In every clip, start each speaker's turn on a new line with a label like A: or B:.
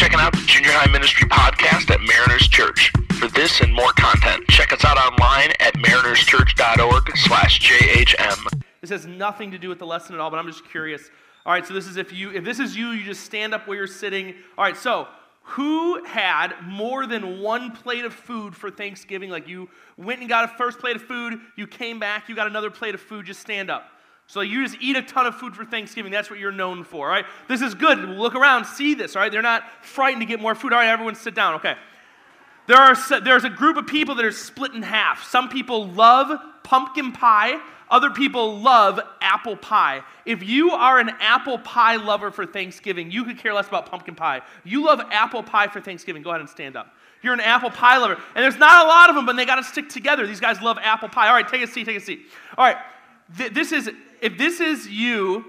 A: checking out the Junior High Ministry Podcast at Mariners Church. For this and more content, check us out online at marinerschurch.org slash JHM.
B: This has nothing to do with the lesson at all, but I'm just curious. All right, so this is if you if this is you, you just stand up where you're sitting. All right, so who had more than one plate of food for Thanksgiving? Like you went and got a first plate of food, you came back, you got another plate of food, just stand up. So you just eat a ton of food for Thanksgiving. That's what you're known for, right? This is good. Look around, see this, right? They're not frightened to get more food. All right, everyone sit down, okay. There are, there's a group of people that are split in half. Some people love pumpkin pie, other people love apple pie. If you are an apple pie lover for Thanksgiving, you could care less about pumpkin pie. You love apple pie for Thanksgiving, go ahead and stand up. You're an apple pie lover. And there's not a lot of them, but they got to stick together. These guys love apple pie. All right, take a seat, take a seat. All right, Th- this is, if this is you,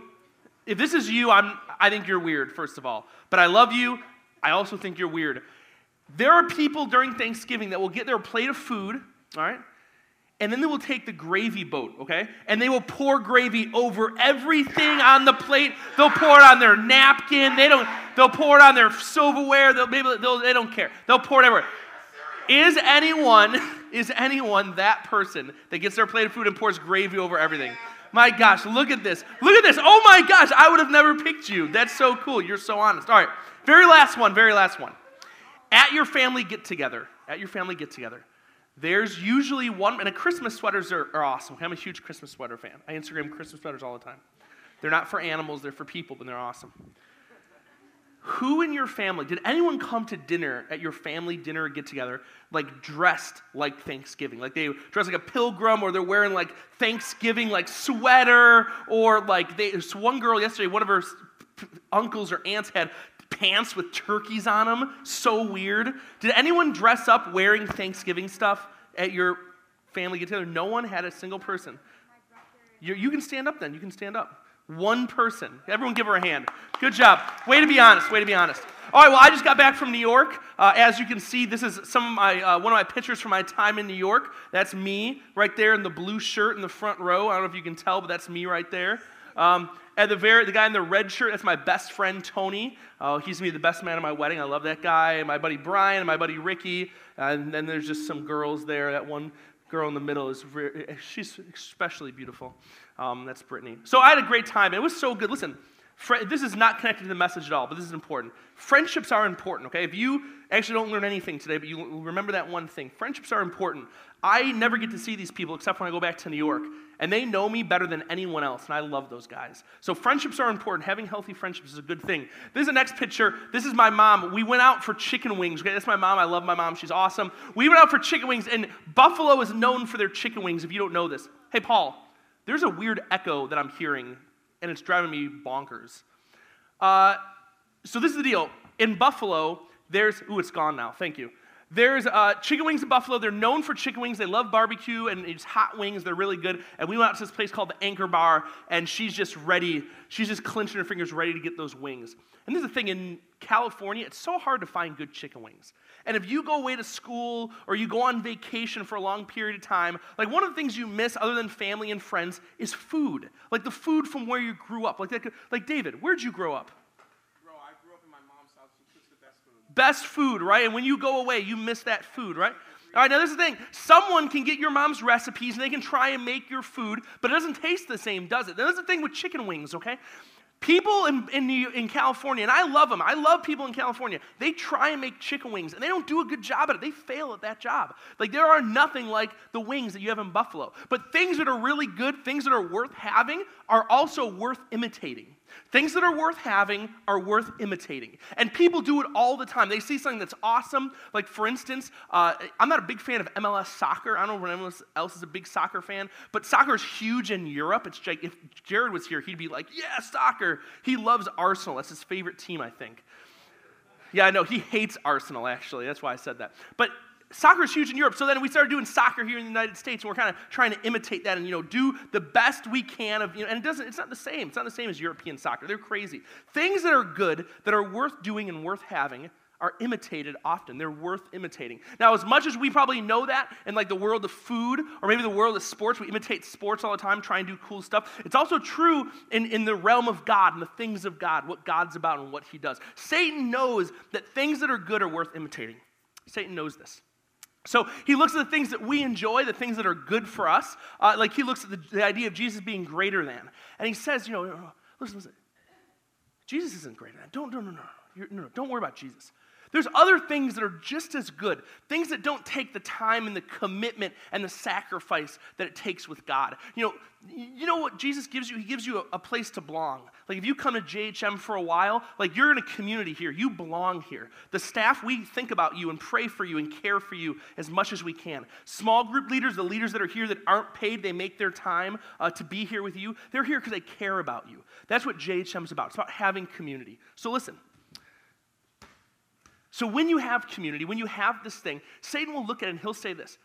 B: if this is you, I'm, I think you're weird, first of all. But I love you. I also think you're weird. There are people during Thanksgiving that will get their plate of food, all right? And then they will take the gravy boat, okay? And they will pour gravy over everything on the plate. They'll pour it on their napkin. They don't. They'll pour it on their silverware. They'll maybe they'll, they don't care. They'll pour it everywhere. Is anyone is anyone that person that gets their plate of food and pours gravy over everything? My gosh, look at this. Look at this. Oh my gosh, I would have never picked you. That's so cool. You're so honest. All right, very last one. Very last one. At your family get together, at your family get together, there's usually one, and Christmas sweaters are, are awesome. I'm a huge Christmas sweater fan. I Instagram Christmas sweaters all the time. They're not for animals, they're for people, but they're awesome. Who in your family, did anyone come to dinner at your family dinner get together, like dressed like Thanksgiving? Like they dress like a pilgrim, or they're wearing like Thanksgiving like sweater, or like they, there's one girl yesterday, one of her uncles or aunts had pants with turkeys on them. So weird. Did anyone dress up wearing Thanksgiving stuff at your family get together? No one had a single person. You, you can stand up then. You can stand up. One person. Everyone give her a hand. Good job. Way to be honest. Way to be honest. All right, well, I just got back from New York. Uh, as you can see, this is some of my, uh, one of my pictures from my time in New York. That's me right there in the blue shirt in the front row. I don't know if you can tell, but that's me right there. Um, at the very, the guy in the red shirt, that's my best friend Tony. Uh, he's gonna be the best man at my wedding. I love that guy. And my buddy Brian, and my buddy Ricky, and then there's just some girls there. That one girl in the middle is very, she's especially beautiful. Um, that's Brittany. So I had a great time. It was so good. Listen, fr- this is not connected to the message at all, but this is important. Friendships are important. Okay, if you actually don't learn anything today, but you remember that one thing, friendships are important. I never get to see these people except when I go back to New York and they know me better than anyone else, and I love those guys. So friendships are important. Having healthy friendships is a good thing. This is the next picture. This is my mom. We went out for chicken wings. Okay, that's my mom. I love my mom. She's awesome. We went out for chicken wings, and Buffalo is known for their chicken wings. If you don't know this, hey Paul, there's a weird echo that I'm hearing, and it's driving me bonkers. Uh, so this is the deal. In Buffalo, there's ooh, it's gone now. Thank you. There's uh, chicken wings in Buffalo. They're known for chicken wings. They love barbecue and it's hot wings. They're really good. And we went out to this place called the Anchor Bar, and she's just ready. She's just clenching her fingers, ready to get those wings. And this is the thing in California, it's so hard to find good chicken wings. And if you go away to school or you go on vacation for a long period of time, like one of the things you miss other than family and friends is food. Like the food from where you grew up. Like, like, like David, where'd you grow up? Best food, right? And when you go away, you miss that food, right? All right, now this is the thing. Someone can get your mom's recipes and they can try and make your food, but it doesn't taste the same, does it? That's the thing with chicken wings, okay? People in, in, in California, and I love them, I love people in California, they try and make chicken wings and they don't do a good job at it. They fail at that job. Like, there are nothing like the wings that you have in Buffalo. But things that are really good, things that are worth having, are also worth imitating. Things that are worth having are worth imitating. And people do it all the time. They see something that's awesome. Like, for instance, uh, I'm not a big fan of MLS soccer. I don't know if anyone else is a big soccer fan, but soccer is huge in Europe. It's like, if Jared was here, he'd be like, yeah, soccer. He loves Arsenal. That's his favorite team, I think. Yeah, I know. He hates Arsenal, actually. That's why I said that. But soccer is huge in Europe. So then we started doing soccer here in the United States, and we're kind of trying to imitate that and you know do the best we can of you know. And it doesn't. It's not the same. It's not the same as European soccer. They're crazy. Things that are good, that are worth doing and worth having, are imitated often. They're worth imitating. Now, as much as we probably know that in like the world of food or maybe the world of sports, we imitate sports all the time, try and do cool stuff. It's also true in, in the realm of God and the things of God, what God's about and what he does. Satan knows that things that are good are worth imitating. Satan knows this. So he looks at the things that we enjoy, the things that are good for us. Uh, like he looks at the, the, idea of Jesus being greater than. And he says, you know, listen, listen. Jesus isn't greater than. Don't, no, no, no. no, no. Don't worry about Jesus. There's other things that are just as good, things that don't take the time and the commitment and the sacrifice that it takes with God. You know, you know what Jesus gives you? He gives you a, a, place to belong. Like if you come to JHM for a while, like you're in a community here, you belong here. The staff, we think about you and pray for you and care for you as much as we can. Small group leaders, the leaders that are here that aren't paid, they make their time uh, to be here with you. They're here because they care about you. That's what JHM is about. It's about having community. So listen. So when you have community, when you have this thing, Satan will look at it and he'll say this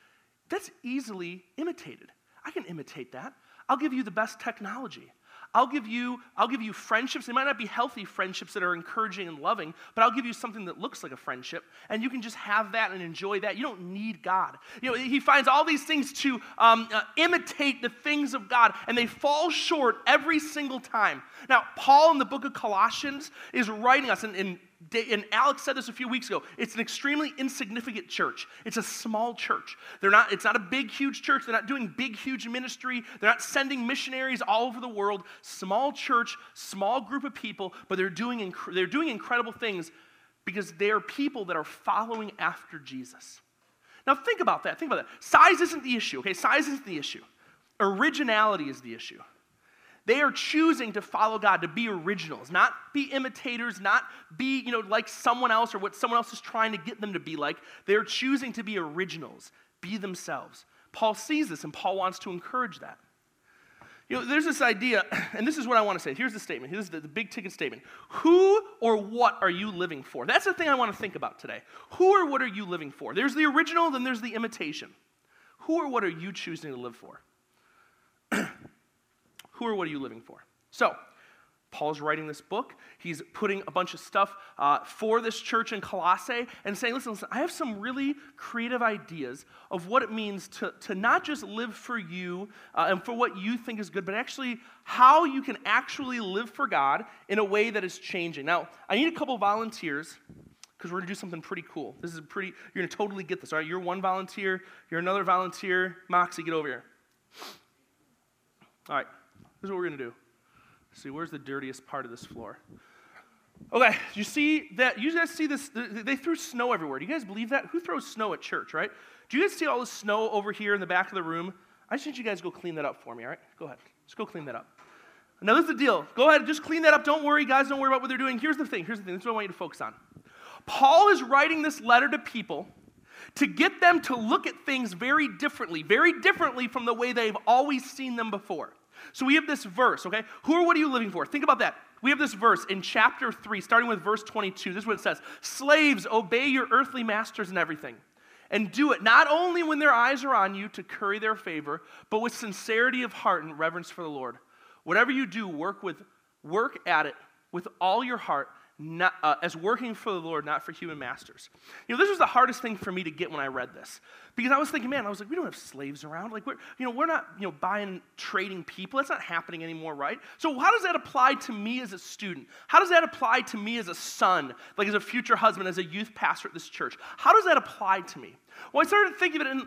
B: that's easily imitated. I can imitate that. I'll give you the best technology. I'll give you I'll give you friendships. They might not be healthy friendships that are encouraging and loving, but I'll give you something that looks like a friendship, and you can just have that and enjoy that. You don't need God. You know, he finds all these things to um, uh, imitate the things of God, and they fall short every single time. Now, Paul in the book of Colossians is writing us, and, and and Alex said this a few weeks ago. It's an extremely insignificant church. It's a small church. They're not, it's not a big, huge church. They're not doing big, huge ministry. They're not sending missionaries all over the world. Small church, small group of people, but they're doing, inc- they're doing incredible things because they're people that are following after Jesus. Now, think about that. Think about that. Size isn't the issue, okay? Size isn't the issue. Originality is the issue. They are choosing to follow God, to be originals, not be imitators, not be, you know, like someone else or what someone else is trying to get them to be like. They're choosing to be originals, be themselves. Paul sees this and Paul wants to encourage that. You know, there's this idea, and this is what I want to say. Here's the statement. Here's the, the big ticket statement. Who or what are you living for? That's the thing I want to think about today. Who or what are you living for? There's the original, then there's the imitation. Who or what are you choosing to live for? Who or what are you living for? So, Paul's writing this book. He's putting a bunch of stuff uh, for this church in Colossae and saying, listen, listen, I have some really creative ideas of what it means to, to not just live for you uh, and for what you think is good, but actually how you can actually live for God in a way that is changing. Now, I need a couple volunteers because we're going to do something pretty cool. This is pretty, you're going to totally get this, all right? You're one volunteer, you're another volunteer. Moxie, get over here. All right. Here's what we're going to do. See, where's the dirtiest part of this floor? Okay, you see that? You guys see this? They threw snow everywhere. Do you guys believe that? Who throws snow at church, right? Do you guys see all the snow over here in the back of the room? I just need you guys to go clean that up for me, all right? Go ahead. Just go clean that up. Now, this is the deal. Go ahead, just clean that up. Don't worry, guys. Don't worry about what they're doing. Here's the thing. Here's the thing. This is what I want you to focus on. Paul is writing this letter to people to get them to look at things very differently, very differently from the way they've always seen them before. So we have this verse, okay? Who or what are you living for? Think about that. We have this verse in chapter 3, starting with verse 22. This is what it says Slaves, obey your earthly masters in everything. And do it not only when their eyes are on you to curry their favor, but with sincerity of heart and reverence for the Lord. Whatever you do, work with work at it with all your heart not, uh, as working for the Lord, not for human masters. You know, this was the hardest thing for me to get when I read this. Because I was thinking, man, I was like, we don't have slaves around. Like, we're, you know, we're not, you know, buying, trading people. That's not happening anymore, right? So how does that apply to me as a student? How does that apply to me as a son, like as a future husband, as a youth pastor at this church? How does that apply to me? Well, I started thinking of it, and,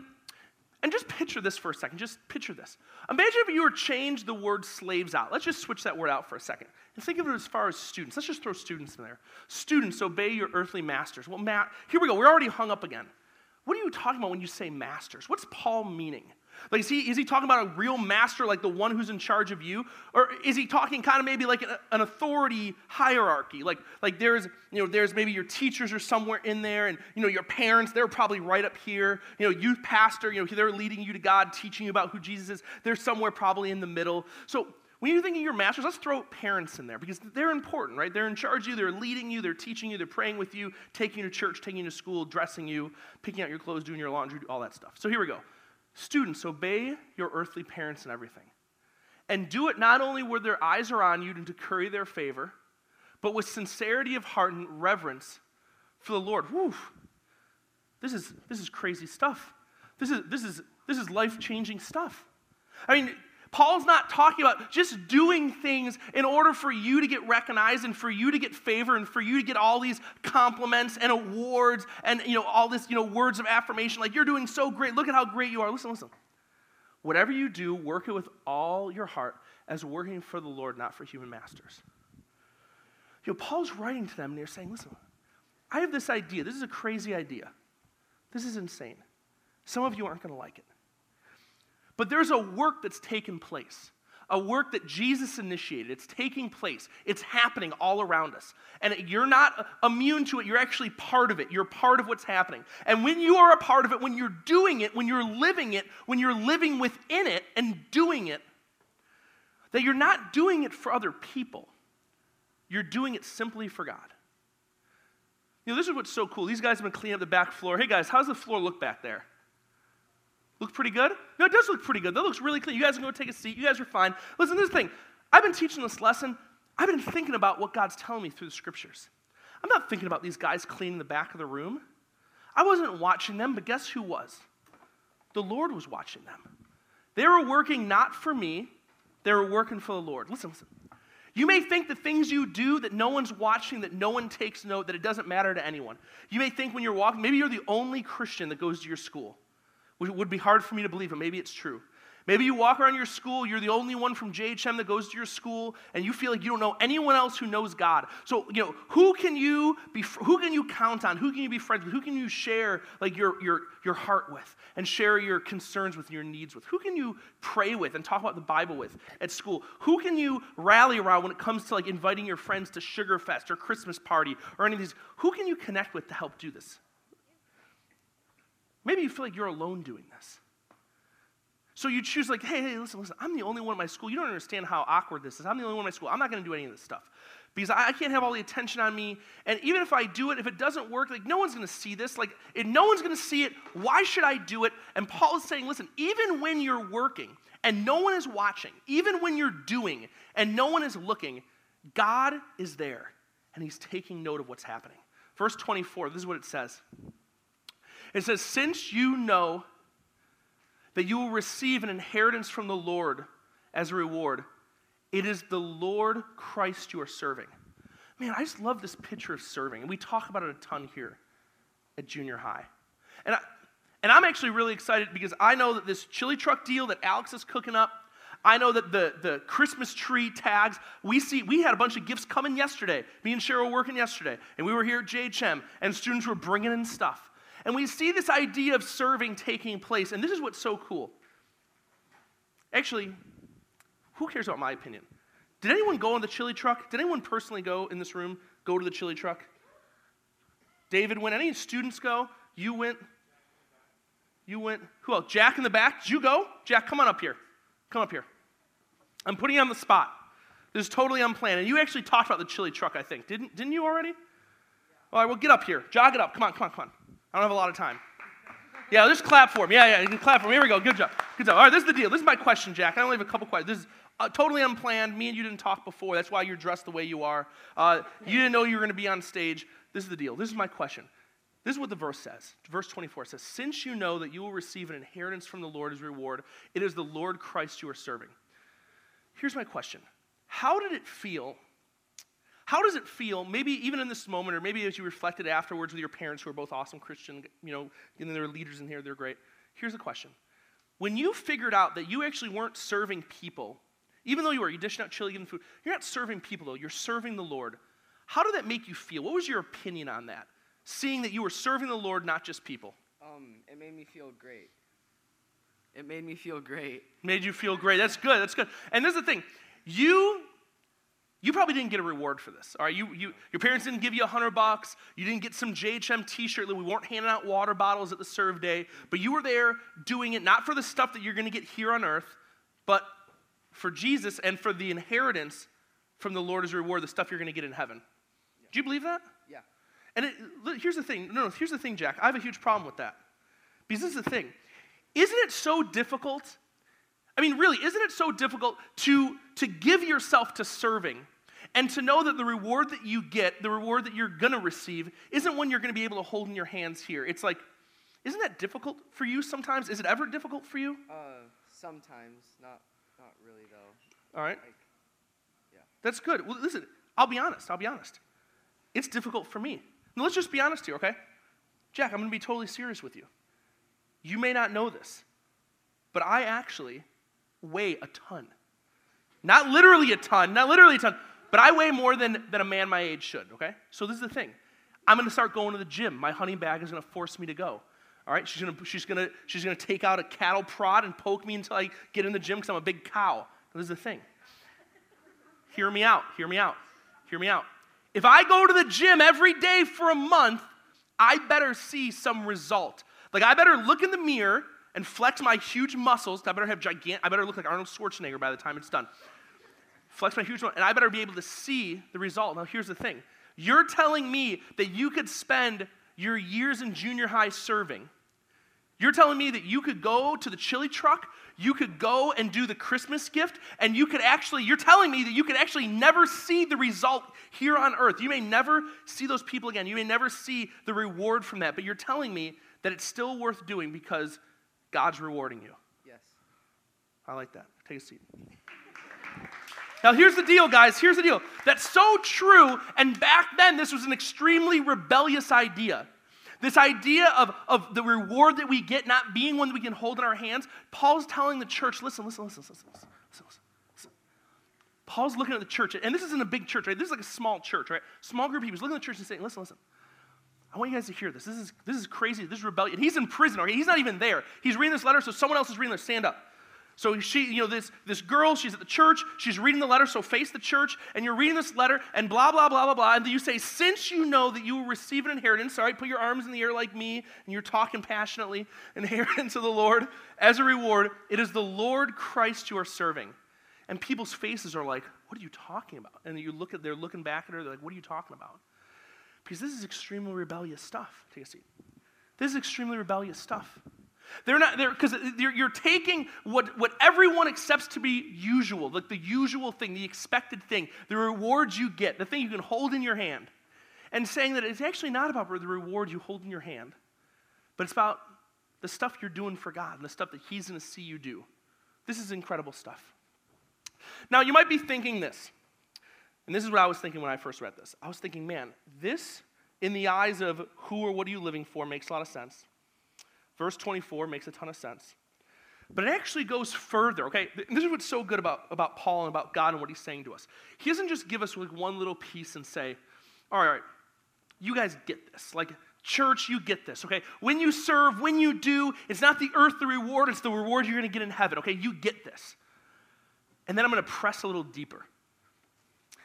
B: and just picture this for a second. Just picture this. Imagine if you were to change the word slaves out. Let's just switch that word out for a second. And think of it as far as students. Let's just throw students in there. Students, obey your earthly masters. Well, Matt, here we go. We're already hung up again. What are you talking about when you say masters? What's Paul meaning? Like, is he, is he talking about a real master, like the one who's in charge of you? Or is he talking kind of maybe like an, authority hierarchy? Like, like there's, you know, there's maybe your teachers are somewhere in there, and, you know, your parents, they're probably right up here. You know, youth pastor, you know, they're leading you to God, teaching you about who Jesus is. They're somewhere probably in the middle. So when you're thinking your masters, let's throw parents in there because they're important, right? They're in charge of you, they're leading you, they're teaching you, they're praying with you, taking you to church, taking you to school, dressing you, picking out your clothes, doing your laundry, all that stuff. So here we go. Students, obey your earthly parents in everything. And do it not only where their eyes are on you to curry their favor, but with sincerity of heart and reverence for the Lord. Whew. This is, this is crazy stuff. This is, this is, this is life changing stuff. I mean, Paul's not talking about just doing things in order for you to get recognized and for you to get favor and for you to get all these compliments and awards and you know all this you know words of affirmation like you're doing so great. Look at how great you are. Listen, listen. Whatever you do, work it with all your heart as working for the Lord, not for human masters. You know, Paul's writing to them and they're saying, listen, I have this idea. This is a crazy idea. This is insane. Some of you aren't going to like it. But there's a work that's taken place, a work that Jesus initiated. It's taking place, it's happening all around us. And you're not immune to it, you're actually part of it. You're part of what's happening. And when you are a part of it, when you're doing it, when you're living it, when you're living within it and doing it, that you're not doing it for other people, you're doing it simply for God. You know, this is what's so cool. These guys have been cleaning up the back floor. Hey, guys, how's the floor look back there? Look pretty good? No, it does look pretty good. That looks really clean. You guys can go take a seat. You guys are fine. Listen, this thing. I've been teaching this lesson. I've been thinking about what God's telling me through the scriptures. I'm not thinking about these guys cleaning the back of the room. I wasn't watching them, but guess who was? The Lord was watching them. They were working not for me, they were working for the Lord. Listen, listen. You may think the things you do that no one's watching, that no one takes note, that it doesn't matter to anyone. You may think when you're walking, maybe you're the only Christian that goes to your school, which would be hard for me to believe, but maybe it's true. Maybe you walk around your school, you're the only one from JHM that goes to your school, and you feel like you don't know anyone else who knows God. So, you know, who can you be who can you count on? Who can you be friends with? Who can you share like your your your heart with and share your concerns with, your needs with? Who can you pray with and talk about the Bible with at school? Who can you rally around when it comes to like inviting your friends to Sugar Fest or Christmas party or any of these? Who can you connect with to help do this? Maybe you feel like you're alone doing this. So you choose, like, hey, hey, listen, listen, I'm the only one in my school. You don't understand how awkward this is. I'm the only one in my school. I'm not going to do any of this stuff because I, I, can't have all the attention on me. And even if I do it, if it doesn't work, like, no one's going to see this. Like, if no one's going to see it, why should I do it? And Paul is saying, listen, even when you're working and no one is watching, even when you're doing and no one is looking, God is there and he's taking note of what's happening. Verse 24, this is what it says. It says, Since you know that you will receive an inheritance from the Lord as a reward. It is the Lord Christ you are serving. Man, I just love this picture of serving. And we talk about it a ton here at junior high. And, I, and I'm actually really excited because I know that this chili truck deal that Alex is cooking up, I know that the, the Christmas tree tags, we see, we had a bunch of gifts coming yesterday. Me and Cheryl working yesterday, and we were here at JHM, and students were bringing in stuff. And we see this idea of serving taking place. And this is what's so cool. Actually, who cares about my opinion? Did anyone go on the chili truck? Did anyone personally go in this room, go to the chili truck? David went. Any students go? You went. You went. Who else? Jack in the back. Did you go? Jack, come on up here. Come up here. I'm putting you on the spot. This is totally unplanned. And you actually talked about the chili truck, I think. Didn't, didn't you already? All right, well, get up here. Jog it up. Come on, come on, come on. I don't have a lot of time. Yeah, just clap for him. Yeah, yeah, you can clap for him. Here we go. Good job. Good job. All right, this is the deal. This is my question, Jack. I only have a couple questions. This is uh, totally unplanned. Me and you didn't talk before. That's why you're dressed the way you are. Uh, you didn't know you were going to be on stage. This is the deal. This is my question. This is what the verse says. Verse 24 says, Since you know that you will receive an inheritance from the Lord as reward, it is the Lord Christ you are serving. Here's my question How did it feel how does it feel, maybe even in this moment, or maybe as you reflected afterwards with your parents who are both awesome Christian, you know, and there are leaders in here, they're great. Here's the question. When you figured out that you actually weren't serving people, even though you were, you dishing out chili, giving food, you're not serving people though, you're serving the Lord. How did that make you feel? What was your opinion on that? Seeing that you were serving the Lord, not just people.
C: Um, it made me feel great. It made me feel great.
B: Made you feel great. That's good. That's good. And this is the thing. You you probably didn't get a reward for this. All right, you, you, your parents didn't give you a hundred bucks. You didn't get some JHM T-shirt. We weren't handing out water bottles at the serve day, but you were there doing it not for the stuff that you're going to get here on earth, but for Jesus and for the inheritance from the Lord as a reward, the stuff you're going to get in heaven. Yeah. Do you believe that?
C: Yeah.
B: And it, here's the thing. No, no, here's the thing, Jack. I have a huge problem with that because this is the thing. Isn't it so difficult? I mean, really, isn't it so difficult to, to give yourself to serving And to know that the reward that you get, the reward that you're going to receive, isn't one you're going to be able to hold in your hands here. It's like, isn't that difficult for you sometimes? Is it ever difficult for you?
C: Uh, sometimes, not not really though.
B: All right.
C: Like,
B: That's good. Well, listen, I'll be honest. I'll be honest. It's difficult for me. Now, let's just be honest here, okay? Jack, I'm going to be totally serious with you. You may not know this, but I actually weigh a ton. Not literally a ton, not literally a ton, but I weigh more than, than a man my age should, okay? So this is the thing. I'm to start going to the gym. My honey bag is to force me to go. All right, she's gonna, she's, gonna, she's gonna take out a cattle prod and poke me until I get in the gym because I'm a big cow. This is the thing. Hear me out, hear me out, hear me out. If I go to the gym every day for a month, I better see some result. Like, I better look in the mirror and flex my huge muscles. I better have gigantic, I better look like Arnold Schwarzenegger by the time it's done. Flex my huge muscles, and I better be able to see the result. Now, here's the thing you're telling me that you could spend your years in junior high serving. You're telling me that you could go to the chili truck, you could go and do the Christmas gift, and you could actually, you're telling me that you could actually never see the result here on earth. You may never see those people again. You may never see the reward from that, but you're telling me that it's still worth doing because God's rewarding you.
C: yes.
B: I like that. Take a seat. Now, here's the deal, guys. Here's the deal. That's so true. And back then, this was an extremely rebellious idea. This idea of, of the reward that we get not being one that we can hold in our hands. Paul's telling the church listen, listen, listen, listen, listen, listen, listen. Paul's looking at the church, and this isn't a big church, right? This is like a small church, right? Small group of people. He's looking at the church and saying, listen, listen. I want you guys to hear this. This is, this is crazy. This is rebellion. He's in prison, okay? He's not even there. He's reading this letter, so someone else is reading this. Stand up. So she, you know, this, this girl, she's at the church, she's reading the letter, so face the church, and you're reading this letter, and blah, blah, blah, blah, blah. And you say, Since you know that you will receive an inheritance, right, put your arms in the air like me, and you're talking passionately, inheritance of the Lord as a reward, it is the Lord Christ you are serving. And people's faces are like, What are you talking about? And you look at, they're looking back at her, they're like, What are you talking about? Because this is extremely rebellious stuff. Take a seat. This is extremely rebellious stuff. They're not there because you're, taking what, what everyone accepts to be usual, like the usual thing, the expected thing, the rewards you get, the thing you can hold in your hand, and saying that it's actually not about the reward you hold in your hand, but it's about the stuff you're doing for God and the stuff that He's going to see you do. This is incredible stuff. Now, you might be thinking this, and this is what I was thinking when I first read this. I was thinking, man, this, in the eyes of who or what are you living for, makes a lot of sense. Verse 24 makes a ton of sense. But it actually goes further, okay? This is what's so good about, about Paul and about God and what he's saying to us. He doesn't just give us like one little piece and say, all right, all right, you guys get this. Like, church, you get this, okay? When you serve, when you do, it's not the earth the reward, it's the reward you're gonna get in heaven, okay? You get this. And then I'm gonna press a little deeper.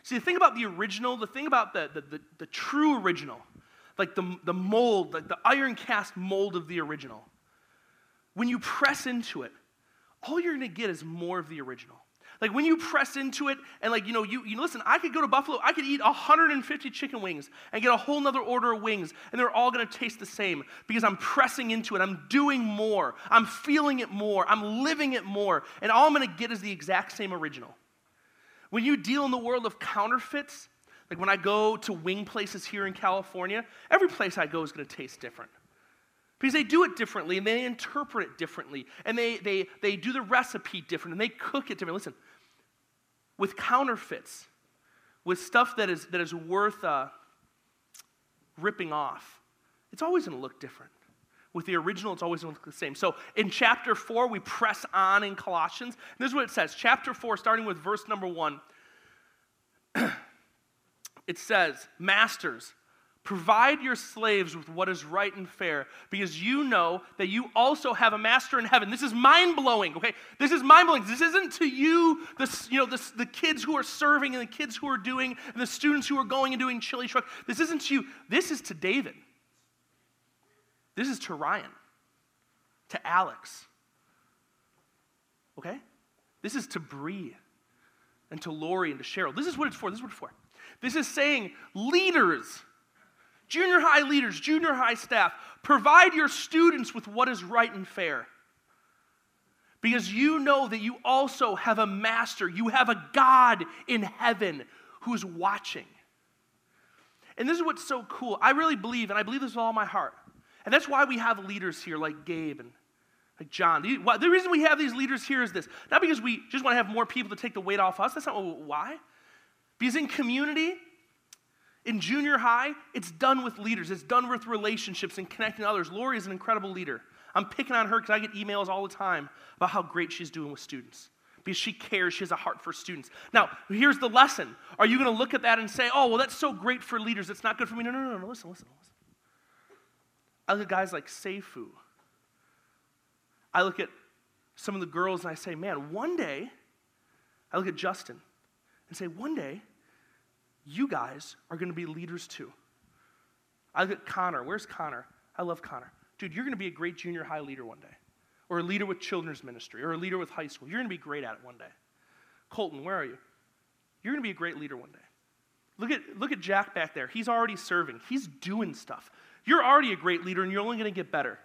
B: See, the thing about the original, the thing about the, the, the, the true original, like the, the mold, like the iron cast mold of the original. When you press into it, all you're gonna get is more of the original. Like when you press into it, and like, you know, you, you listen, I could go to Buffalo, I could eat 150 chicken wings and get a whole nother order of wings, and they're all gonna taste the same because I'm pressing into it. I'm doing more. I'm feeling it more. I'm living it more. And all I'm gonna get is the exact same original. When you deal in the world of counterfeits, like when I go to wing places here in California, every place I go is going to taste different. Because they do it differently and they interpret it differently and they, they, they do the recipe different and they cook it different. Listen, with counterfeits, with stuff that is, that is worth uh, ripping off, it's always going to look different. With the original, it's always the same. So in chapter 4, we press on in Colossians. this is what it says. Chapter 4, starting with verse number 1 it says, Masters, provide your slaves with what is right and fair, because you know that you also have a master in heaven. This is mind blowing, okay? This is mind blowing. This isn't to you, the, you know, the, the kids who are serving and the kids who are doing, and the students who are going and doing chili truck. This isn't to you. This is to David. This is to Ryan, to Alex. Okay? This is to Bree and to Lori and to Cheryl. This is what it's for. This is what it's for. This is saying, leaders, junior high leaders, junior high staff, provide your students with what is right and fair. Because you know that you also have a master, you have a God in heaven who's watching. And this is what's so cool. I really believe, and I believe this with all my heart. And that's why we have leaders here like Gabe and like John. The reason we have these leaders here is this not because we just want to have more people to take the weight off us. That's not why. Because in community, in junior high, it's done with leaders, it's done with relationships and connecting others. Lori is an incredible leader. I'm picking on her because I get emails all the time about how great she's doing with students because she cares. She has a heart for students. Now, here's the lesson. Are you going to look at that and say, oh, well, that's so great for leaders. It's not good for me? No, no, no, no. Listen, listen, listen. I look at guys like Seifu. I look at some of the girls and I say, man, one day, I look at Justin and say, one day, you guys are going to be leaders too. I look at Connor. Where's Connor? I love Connor. Dude, you're going to be a great junior high leader one day, or a leader with children's ministry, or a leader with high school. You're going to be great at it one day. Colton, where are you? You're going to be a great leader one day. Look at, look at Jack back there. He's already serving, he's doing stuff. You're already a great leader, and you're only going to get better.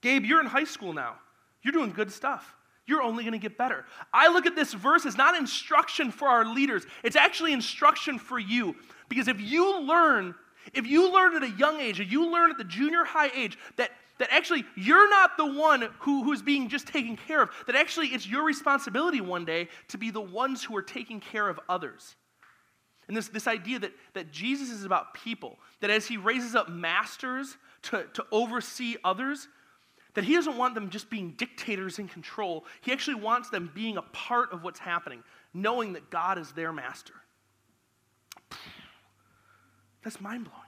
B: Gabe, you're in high school now. You're doing good stuff. You're only going to get better. I look at this verse as not instruction for our leaders, it's actually instruction for you. Because if you learn if you learn at a young age, if you learn at the junior high age that, that actually you're not the one who, who's being just taken care of, that actually it's your responsibility one day to be the ones who are taking care of others. And this, this idea that, that Jesus is about people, that as he raises up masters to, to oversee others, that he doesn't want them just being dictators in control. He actually wants them being a part of what's happening, knowing that God is their master. That's mind blowing.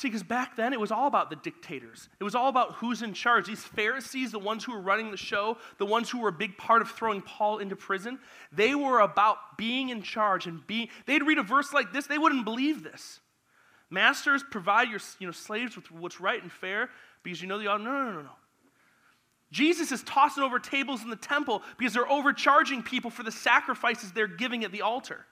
B: See, because back then it was all about the dictators. It was all about who's in charge. These Pharisees, the ones who were running the show, the ones who were a big part of throwing Paul into prison, they were about being in charge and being. They'd read a verse like this, they wouldn't believe this. Masters, provide your you know, slaves with what's right and fair because you know the no, no, no, no, no. Jesus is tossing over tables in the temple because they're overcharging people for the sacrifices they're giving at the altar.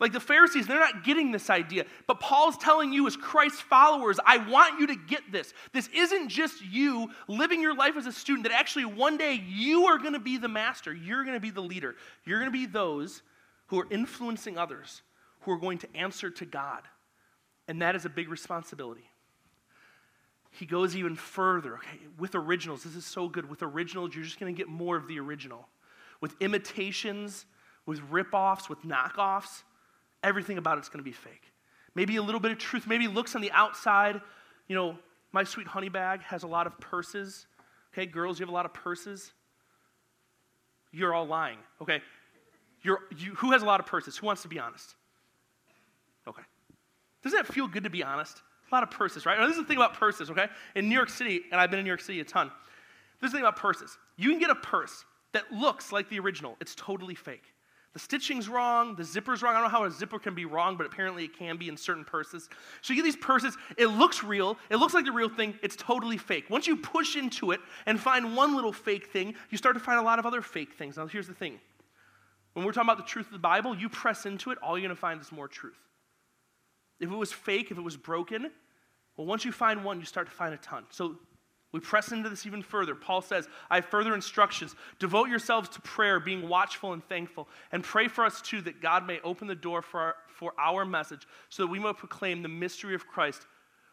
B: Like the Pharisees, they're not getting this idea. But Paul's telling you, as Christ's followers, I want you to get this. This isn't just you living your life as a student, that actually one day you are going to be the master. You're going to be the leader. You're going to be those who are influencing others, who are going to answer to God. And that is a big responsibility. He goes even further. Okay, with originals, this is so good. With originals, you're just going to get more of the original. With imitations, with rip-offs, with knockoffs, everything about it's going to be fake. Maybe a little bit of truth, maybe looks on the outside. You know, my sweet honey bag has a lot of purses. Okay, girls, you have a lot of purses. You're all lying. Okay, You're, you, who has a lot of purses? Who wants to be honest? Okay. Doesn't it feel good to be honest? A lot of purses, right? Now, this is the thing about purses, okay? In New York City, and I've been in New York City a ton, this is the thing about purses. You can get a purse that looks like the original, it's totally fake. The stitching's wrong, the zipper's wrong. I don't know how a zipper can be wrong, but apparently it can be in certain purses. So you get these purses, it looks real, it looks like the real thing, it's totally fake. Once you push into it and find one little fake thing, you start to find a lot of other fake things. Now, here's the thing when we're talking about the truth of the Bible, you press into it, all you're going to find is more truth. If it was fake, if it was broken, well, once you find one, you start to find a ton. So we press into this even further. Paul says, I have further instructions. Devote yourselves to prayer, being watchful and thankful, and pray for us too that God may open the door for our, for our message so that we may proclaim the mystery of Christ,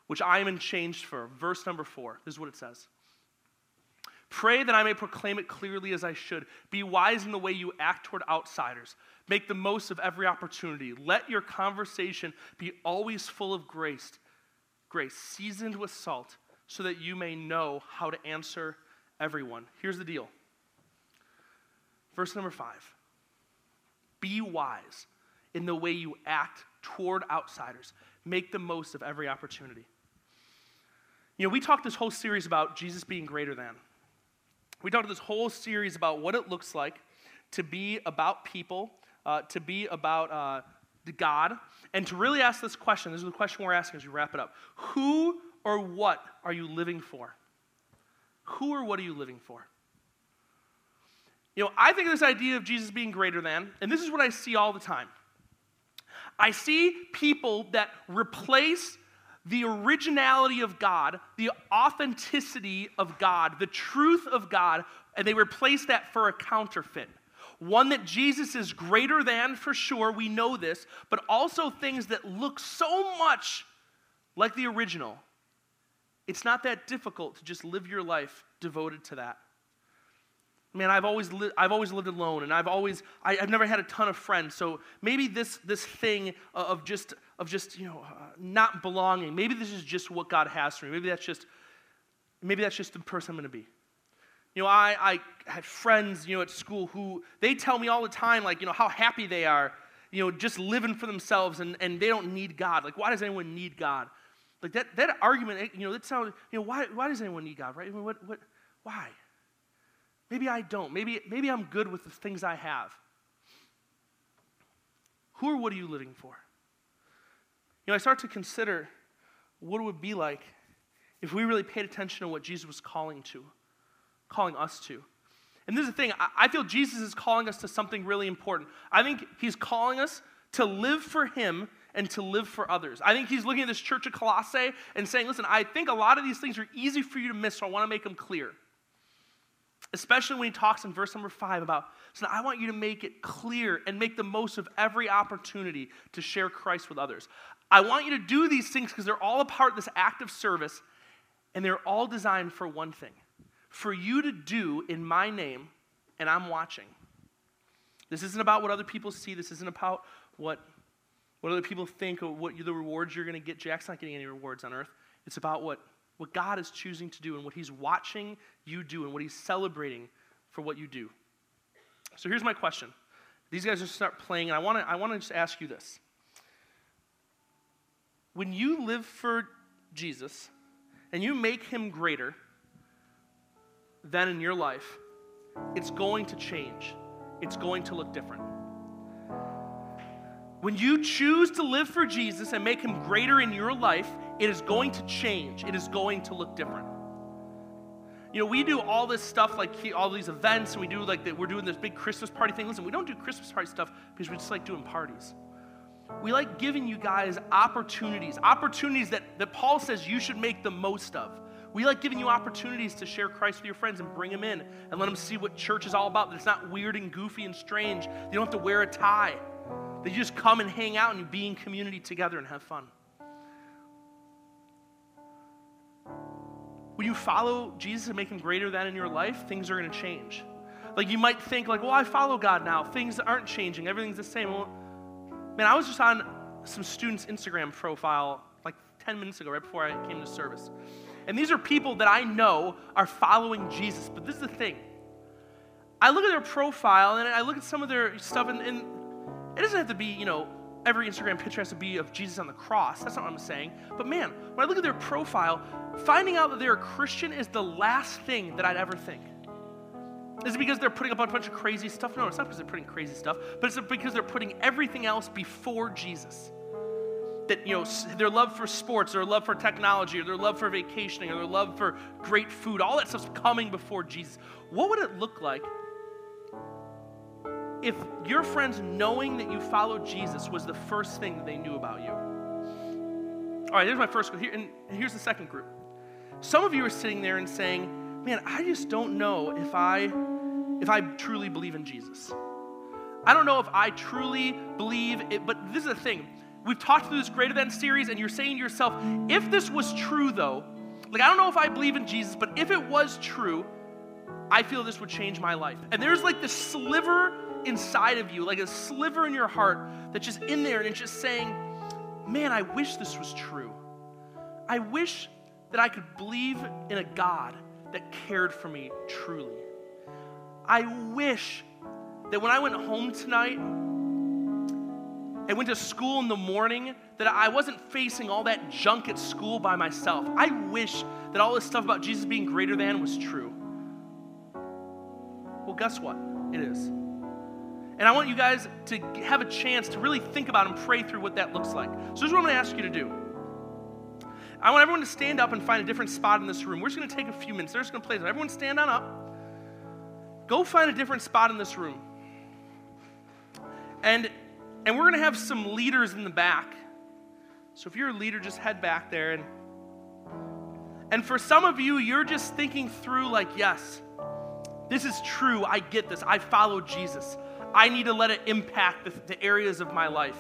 B: which I am changed for. Verse number four. This is what it says. Pray that I may proclaim it clearly as I should. Be wise in the way you act toward outsiders. Make the most of every opportunity. Let your conversation be always full of grace, grace seasoned with salt so that you may know how to answer everyone. Here's the deal. Verse number five Be wise in the way you act toward outsiders, make the most of every opportunity. You know, we talked this whole series about Jesus being greater than. We talked this whole series about what it looks like to be about people, uh, to be about uh, God, and to really ask this question. This is the question we're asking as we wrap it up. Who or what are you living for? Who or what are you living for? You know, I think of this idea of Jesus being greater than, and this is what I see all the time. I see people that replace the originality of God, the authenticity of God, the truth of God, and they replace that for a counterfeit. One that Jesus is greater than for sure, we know this, but also things that look so much like the original. It's not that difficult to just live your life devoted to that. Man, I've always, li- I've always lived alone, and I've always, I, have never had a ton of friends. So maybe this, this thing of just, of just, you know, uh, not belonging, maybe this is just what God has for me. Maybe that's just, maybe that's just the person I'm going to be. You know, I, I had friends, you know, at school who, they tell me all the time, like, you know, how happy they are, you know, just living for themselves, and, and they don't need God. Like, why does anyone need God? Like, that, that argument, eh, you know, that sounds, you know, why, why does anyone need God, right? I mean, what, what, why? Maybe I don't. Maybe, maybe I'm good with the things I have. Who or what are you living for? You know, I start to consider what it would be like if we really paid attention to what Jesus was calling to, calling us to. And this is the thing, I feel Jesus is calling us to something really important. I think he's calling us to live for him and to live for others. I think he's looking at this church of Colossae and saying, listen, I think a lot of these things are easy for you to miss, so I want to make them clear. Especially when he talks in verse number five about, so I want you to make it clear and make the most of every opportunity to share Christ with others. I want you to do these things because they're all a part of this act of service, and they're all designed for one thing for you to do in my name, and I'm watching. This isn't about what other people see, this isn't about what, what other people think or what the rewards you're going to get. Jack's not getting any rewards on earth. It's about what what God is choosing to do and what He's watching you do and what He's celebrating for what you do. So here's my question. These guys just start playing, and I want to I want to just ask you this. When you live for Jesus and you make him greater than in your life, it's going to change. It's going to look different. When you choose to live for Jesus and make him greater in your life, it is going to change. It is going to look different. You know, we do all this stuff like all these events, and we do like that. We're doing this big Christmas party thing. Listen, we don't do Christmas party stuff because we just like doing parties. We like giving you guys opportunities, opportunities that, that Paul says you should make the most of. We like giving you opportunities to share Christ with your friends and bring them in and let them see what church is all about. That it's not weird and goofy and strange. You don't have to wear a tie. That you just come and hang out and be in community together and have fun. When you follow Jesus and make him greater than in your life, things are going to change. Like you might think, like, well, I follow God now. Things aren't changing. Everything's the same. Well, man, I was just on some student's Instagram profile like 10 minutes ago, right before I came to service. And these are people that I know are following Jesus. But this is the thing. I look at their profile and I look at some of their stuff, and, and it doesn't have to be, you know, every Instagram picture has to be of Jesus on the cross. That's not what I'm saying. But man, when I look at their profile, finding out that they're a Christian is the last thing that I'd ever think. Is it because they're putting up a bunch of crazy stuff? No, it's not because they're putting crazy stuff, but it's because they're putting everything else before Jesus. That, you know, their love for sports, or their love for technology, or their love for vacationing, or their love for great food, all that stuff's coming before Jesus. What would it look like if your friends knowing that you followed Jesus was the first thing that they knew about you? All right, here's my first group. Here, and here's the second group. Some of you are sitting there and saying, "Man, I just don't know if I if I truly believe in Jesus. I don't know if I truly believe it, but this is the thing. We've talked through this greater than series, and you're saying to yourself, if this was true though, like I don't know if I believe in Jesus, but if it was true, I feel this would change my life. And there's like this sliver inside of you, like a sliver in your heart that's just in there and it's just saying, Man, I wish this was true. I wish that I could believe in a God that cared for me truly. I wish that when I went home tonight, I went to school in the morning, that I wasn't facing all that junk at school by myself. I wish that all this stuff about Jesus being greater than was true. Well, guess what? It is. And I want you guys to have a chance to really think about and pray through what that looks like. So, this is what I'm going to ask you to do. I want everyone to stand up and find a different spot in this room. We're just going to take a few minutes. They're just going to play. Everyone stand on up. Go find a different spot in this room. And, and we're going to have some leaders in the back. So if you're a leader, just head back there. And, and for some of you, you're just thinking through, like, yes, This is true. I get this. I follow Jesus. I need to let it impact the, the areas of my life.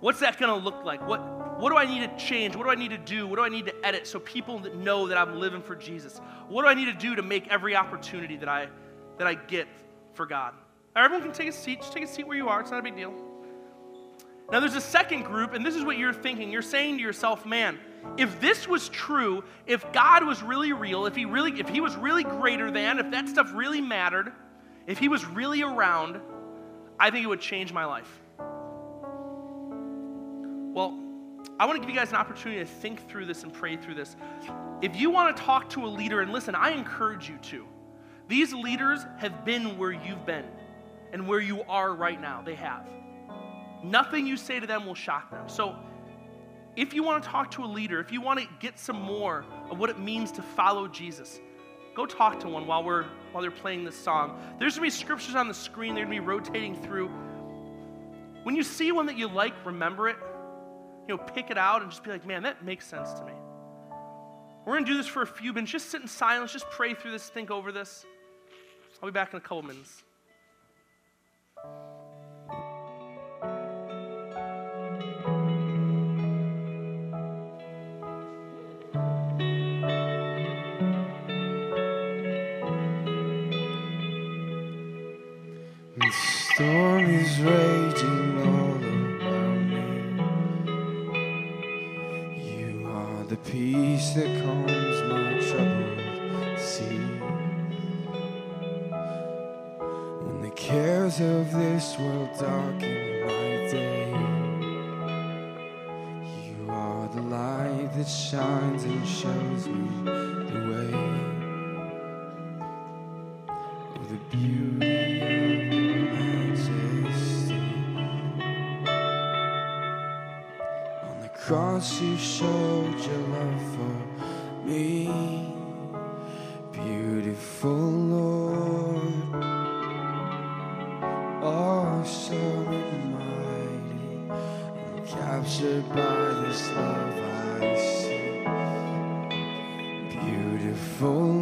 B: What's that going to look like? What, what do I need to change? What do I need to do? What do I need to edit so people know that I'm living for Jesus? What do I need to do to make every opportunity that I, that I get for God? Everyone can take a seat. Just take a seat where you are. It's not a big deal. Now, there's a second group, and this is what you're thinking. You're saying to yourself, man, if this was true, if God was really real, if he really, if he was really greater than, if that stuff really mattered, if he was really around, I think it would change my life. Well, I want to give you guys an opportunity to think through this and pray through this. If you want to talk to a leader, and listen, I encourage you to. These leaders have been where you've been and where you are right now. They have. Nothing you say to them will shock them. So, if you want to talk to a leader, if you want to get some more of what it means to follow Jesus, go talk to one while we're while they're playing this song. There's gonna be scriptures on the screen, they're gonna be rotating through. When you see one that you like, remember it. You know, pick it out and just be like, man, that makes sense to me. We're gonna do this for a few minutes. Just sit in silence, just pray through this, think over this. I'll be back in a couple minutes.
D: Cross, you showed your love for me. Beautiful Lord, awesome and mighty. I'm captured by this love I see. Beautiful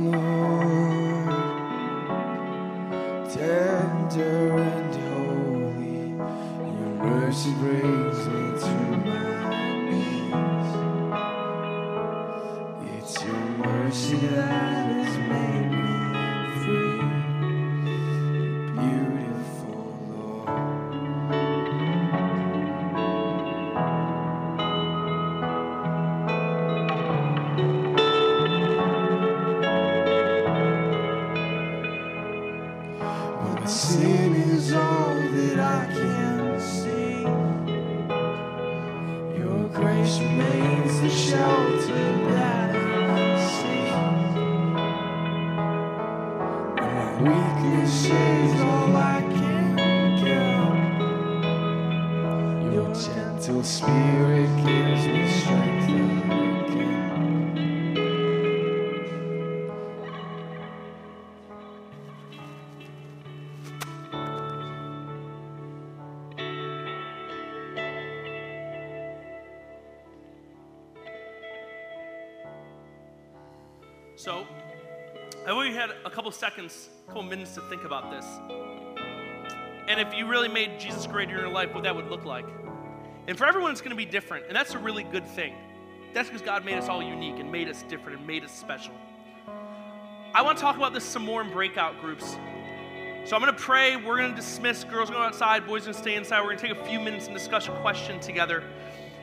D: spirit
B: couple seconds, a couple minutes to think about this. And if you really made Jesus greater in your life, what that would look like. And for everyone, it's going to be different. And that's a really good thing. That's because God made us all unique and made us different and made us special. I want to talk about this some more in breakout groups. So I'm going to pray. We're going to dismiss. Girls going outside. Boys going to stay inside. We're going to take a few minutes and discuss a question together.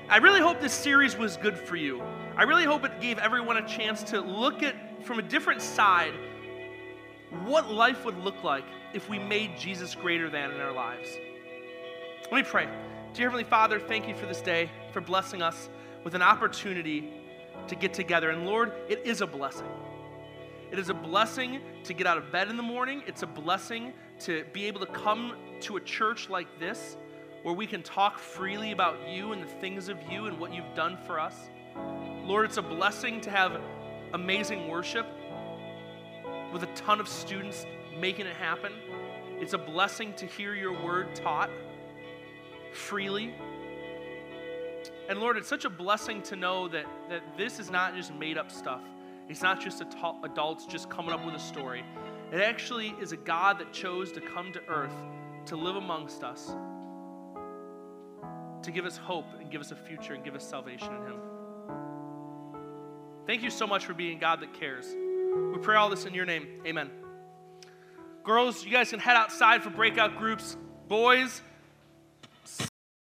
B: I really hope this series was good for you. I really hope it gave everyone a chance to look at from a different side what life would look like if we made Jesus greater than in our lives. Let me pray. Dear Heavenly Father, thank you for this day, for blessing us with an opportunity to get together. And Lord, it is a blessing. It is a blessing to get out of bed in the morning. It's a blessing to be able to come to a church like this where we can talk freely about you and the things of you and what you've done for us. Lord, it's a blessing to have amazing worship with a ton of students making it happen. It's a blessing to hear your word taught freely. And Lord, it's such a blessing to know that, that this is not just made up stuff. It's not just adults just coming up with a story. It actually is a God that chose to come to earth to live amongst us, to give us hope and give us a future and give us salvation in Him. Thank you so much for being God that cares. We pray all this in your name. Amen. Girls, you guys can head outside for breakout groups. Boys,